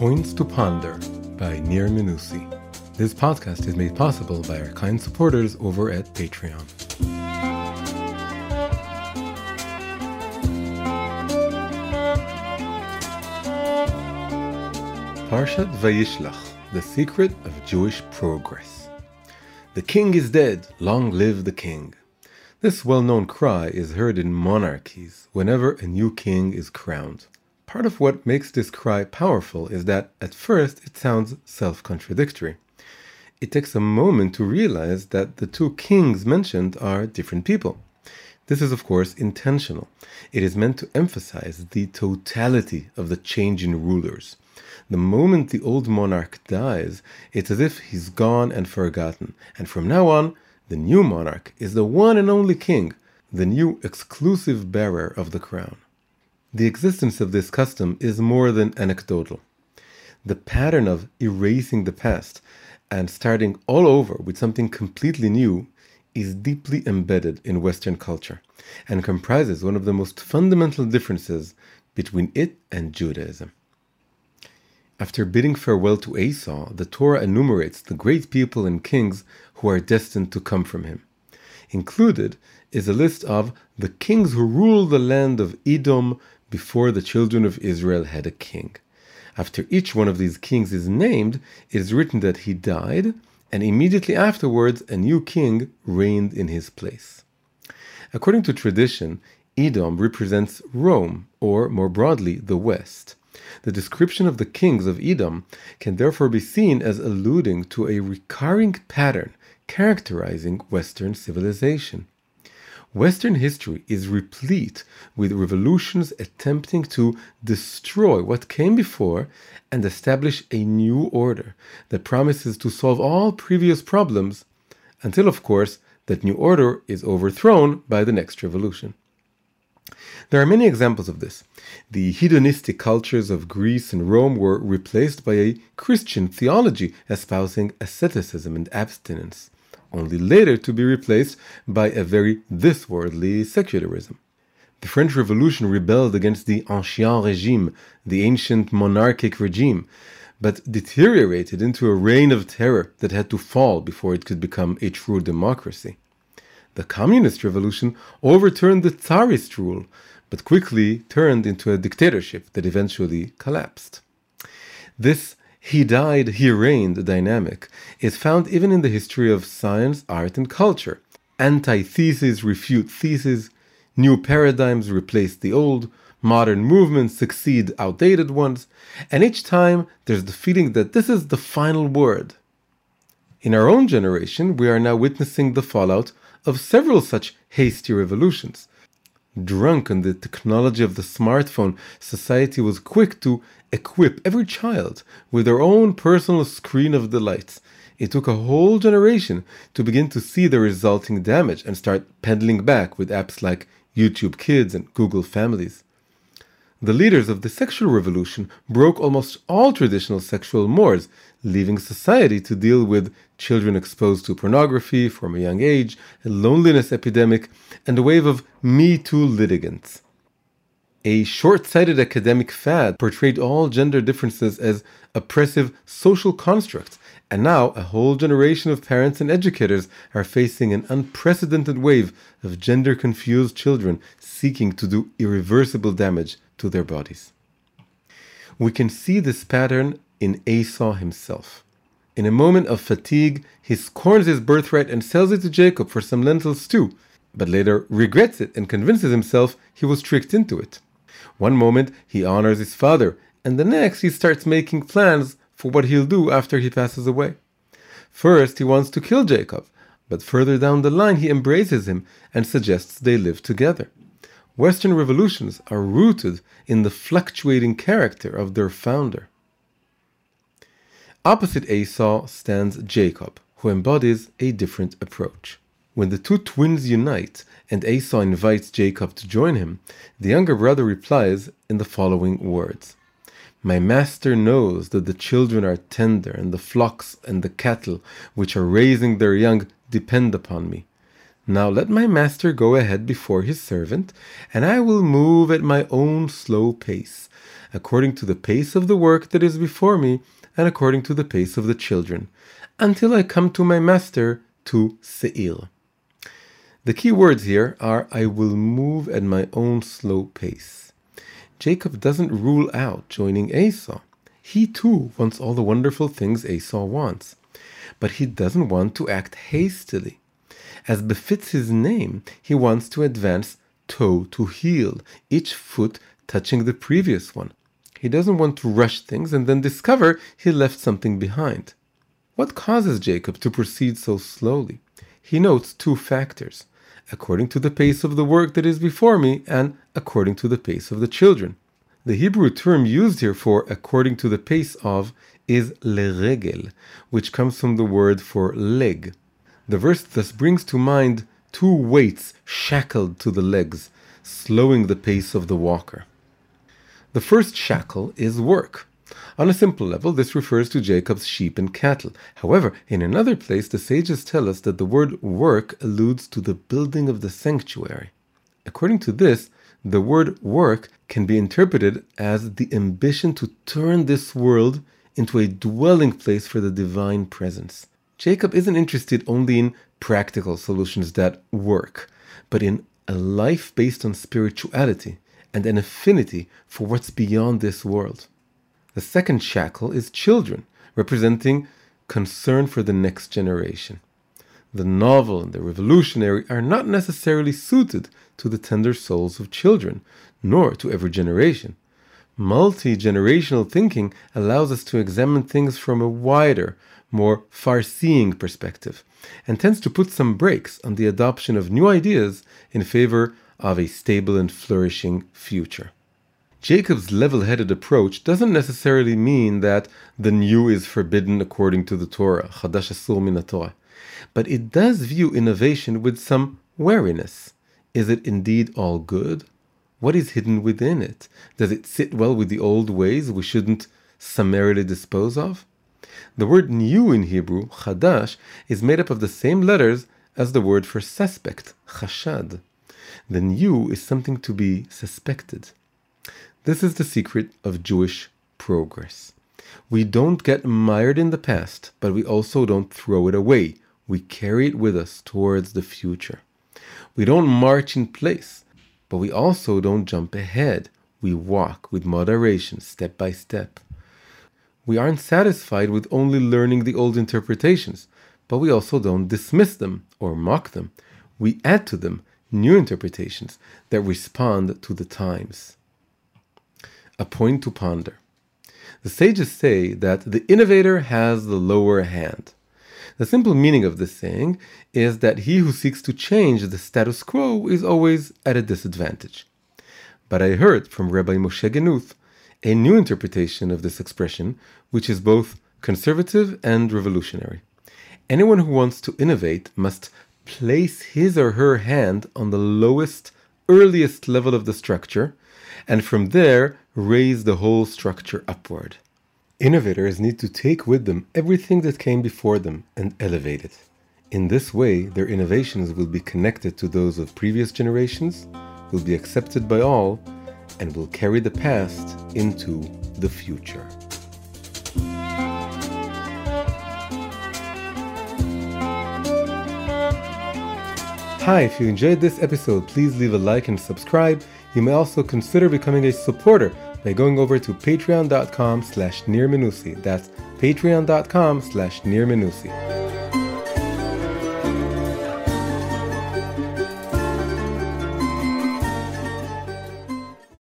Points to Ponder by Nir Menussi. This podcast is made possible by our kind supporters over at Patreon. Parshat Vayishlach, the secret of Jewish progress. The king is dead, long live the king. This well known cry is heard in monarchies whenever a new king is crowned. Part of what makes this cry powerful is that at first it sounds self contradictory. It takes a moment to realize that the two kings mentioned are different people. This is, of course, intentional. It is meant to emphasize the totality of the change in rulers. The moment the old monarch dies, it's as if he's gone and forgotten, and from now on, the new monarch is the one and only king, the new exclusive bearer of the crown. The existence of this custom is more than anecdotal. The pattern of erasing the past and starting all over with something completely new is deeply embedded in Western culture and comprises one of the most fundamental differences between it and Judaism. After bidding farewell to Esau, the Torah enumerates the great people and kings who are destined to come from him. Included is a list of the kings who ruled the land of Edom, before the children of Israel had a king. After each one of these kings is named, it is written that he died, and immediately afterwards a new king reigned in his place. According to tradition, Edom represents Rome, or more broadly, the West. The description of the kings of Edom can therefore be seen as alluding to a recurring pattern characterizing Western civilization. Western history is replete with revolutions attempting to destroy what came before and establish a new order that promises to solve all previous problems, until, of course, that new order is overthrown by the next revolution. There are many examples of this. The hedonistic cultures of Greece and Rome were replaced by a Christian theology espousing asceticism and abstinence only later to be replaced by a very this worldly secularism. The French Revolution rebelled against the Ancien Regime, the ancient monarchic regime, but deteriorated into a reign of terror that had to fall before it could become a true democracy. The Communist Revolution overturned the Tsarist rule, but quickly turned into a dictatorship that eventually collapsed. This he died, he reigned dynamic is found even in the history of science, art, and culture. Antitheses refute theses, new paradigms replace the old, modern movements succeed outdated ones, and each time there's the feeling that this is the final word. In our own generation, we are now witnessing the fallout of several such hasty revolutions. Drunk on the technology of the smartphone, society was quick to equip every child with their own personal screen of delights. It took a whole generation to begin to see the resulting damage and start peddling back with apps like YouTube Kids and Google Families. The leaders of the sexual revolution broke almost all traditional sexual mores, leaving society to deal with children exposed to pornography from a young age, a loneliness epidemic, and a wave of Me Too litigants. A short sighted academic fad portrayed all gender differences as oppressive social constructs, and now a whole generation of parents and educators are facing an unprecedented wave of gender confused children seeking to do irreversible damage to their bodies. We can see this pattern in Esau himself. In a moment of fatigue, he scorns his birthright and sells it to Jacob for some lentil stew, but later regrets it and convinces himself he was tricked into it. One moment he honors his father, and the next he starts making plans for what he'll do after he passes away. First, he wants to kill Jacob, but further down the line he embraces him and suggests they live together. Western revolutions are rooted in the fluctuating character of their founder. Opposite Esau stands Jacob, who embodies a different approach. When the two twins unite and Esau invites Jacob to join him, the younger brother replies in the following words My master knows that the children are tender, and the flocks and the cattle which are raising their young depend upon me. Now let my master go ahead before his servant, and I will move at my own slow pace, according to the pace of the work that is before me, and according to the pace of the children, until I come to my master, to Seir. The key words here are I will move at my own slow pace. Jacob doesn't rule out joining Esau. He too wants all the wonderful things Esau wants, but he doesn't want to act hastily. As befits his name, he wants to advance toe to heel, each foot touching the previous one. He doesn't want to rush things and then discover he left something behind. What causes Jacob to proceed so slowly? He notes two factors according to the pace of the work that is before me and according to the pace of the children. The Hebrew term used here for according to the pace of is leregel, which comes from the word for leg. The verse thus brings to mind two weights shackled to the legs, slowing the pace of the walker. The first shackle is work. On a simple level, this refers to Jacob's sheep and cattle. However, in another place, the sages tell us that the word work alludes to the building of the sanctuary. According to this, the word work can be interpreted as the ambition to turn this world into a dwelling place for the divine presence. Jacob isn't interested only in practical solutions that work, but in a life based on spirituality and an affinity for what's beyond this world. The second shackle is children, representing concern for the next generation. The novel and the revolutionary are not necessarily suited to the tender souls of children, nor to every generation. Multi generational thinking allows us to examine things from a wider, more far seeing perspective, and tends to put some brakes on the adoption of new ideas in favor of a stable and flourishing future. Jacob's level headed approach doesn't necessarily mean that the new is forbidden according to the Torah, but it does view innovation with some wariness. Is it indeed all good? What is hidden within it? Does it sit well with the old ways we shouldn't summarily dispose of? The word new in Hebrew, chadash, is made up of the same letters as the word for suspect, chashad. The new is something to be suspected. This is the secret of Jewish progress. We don't get mired in the past, but we also don't throw it away. We carry it with us towards the future. We don't march in place, but we also don't jump ahead. We walk with moderation, step by step. We aren't satisfied with only learning the old interpretations, but we also don't dismiss them or mock them. We add to them new interpretations that respond to the times. A point to ponder. The sages say that the innovator has the lower hand. The simple meaning of this saying is that he who seeks to change the status quo is always at a disadvantage. But I heard from Rabbi Moshe Genuth a new interpretation of this expression, which is both conservative and revolutionary. Anyone who wants to innovate must place his or her hand on the lowest, earliest level of the structure, and from there raise the whole structure upward. Innovators need to take with them everything that came before them and elevate it. In this way, their innovations will be connected to those of previous generations, will be accepted by all, and will carry the past into the future. Hi, if you enjoyed this episode, please leave a like and subscribe. You may also consider becoming a supporter by going over to patreon.com slash nearmenusi. That's patreon.com slash nearmenusi.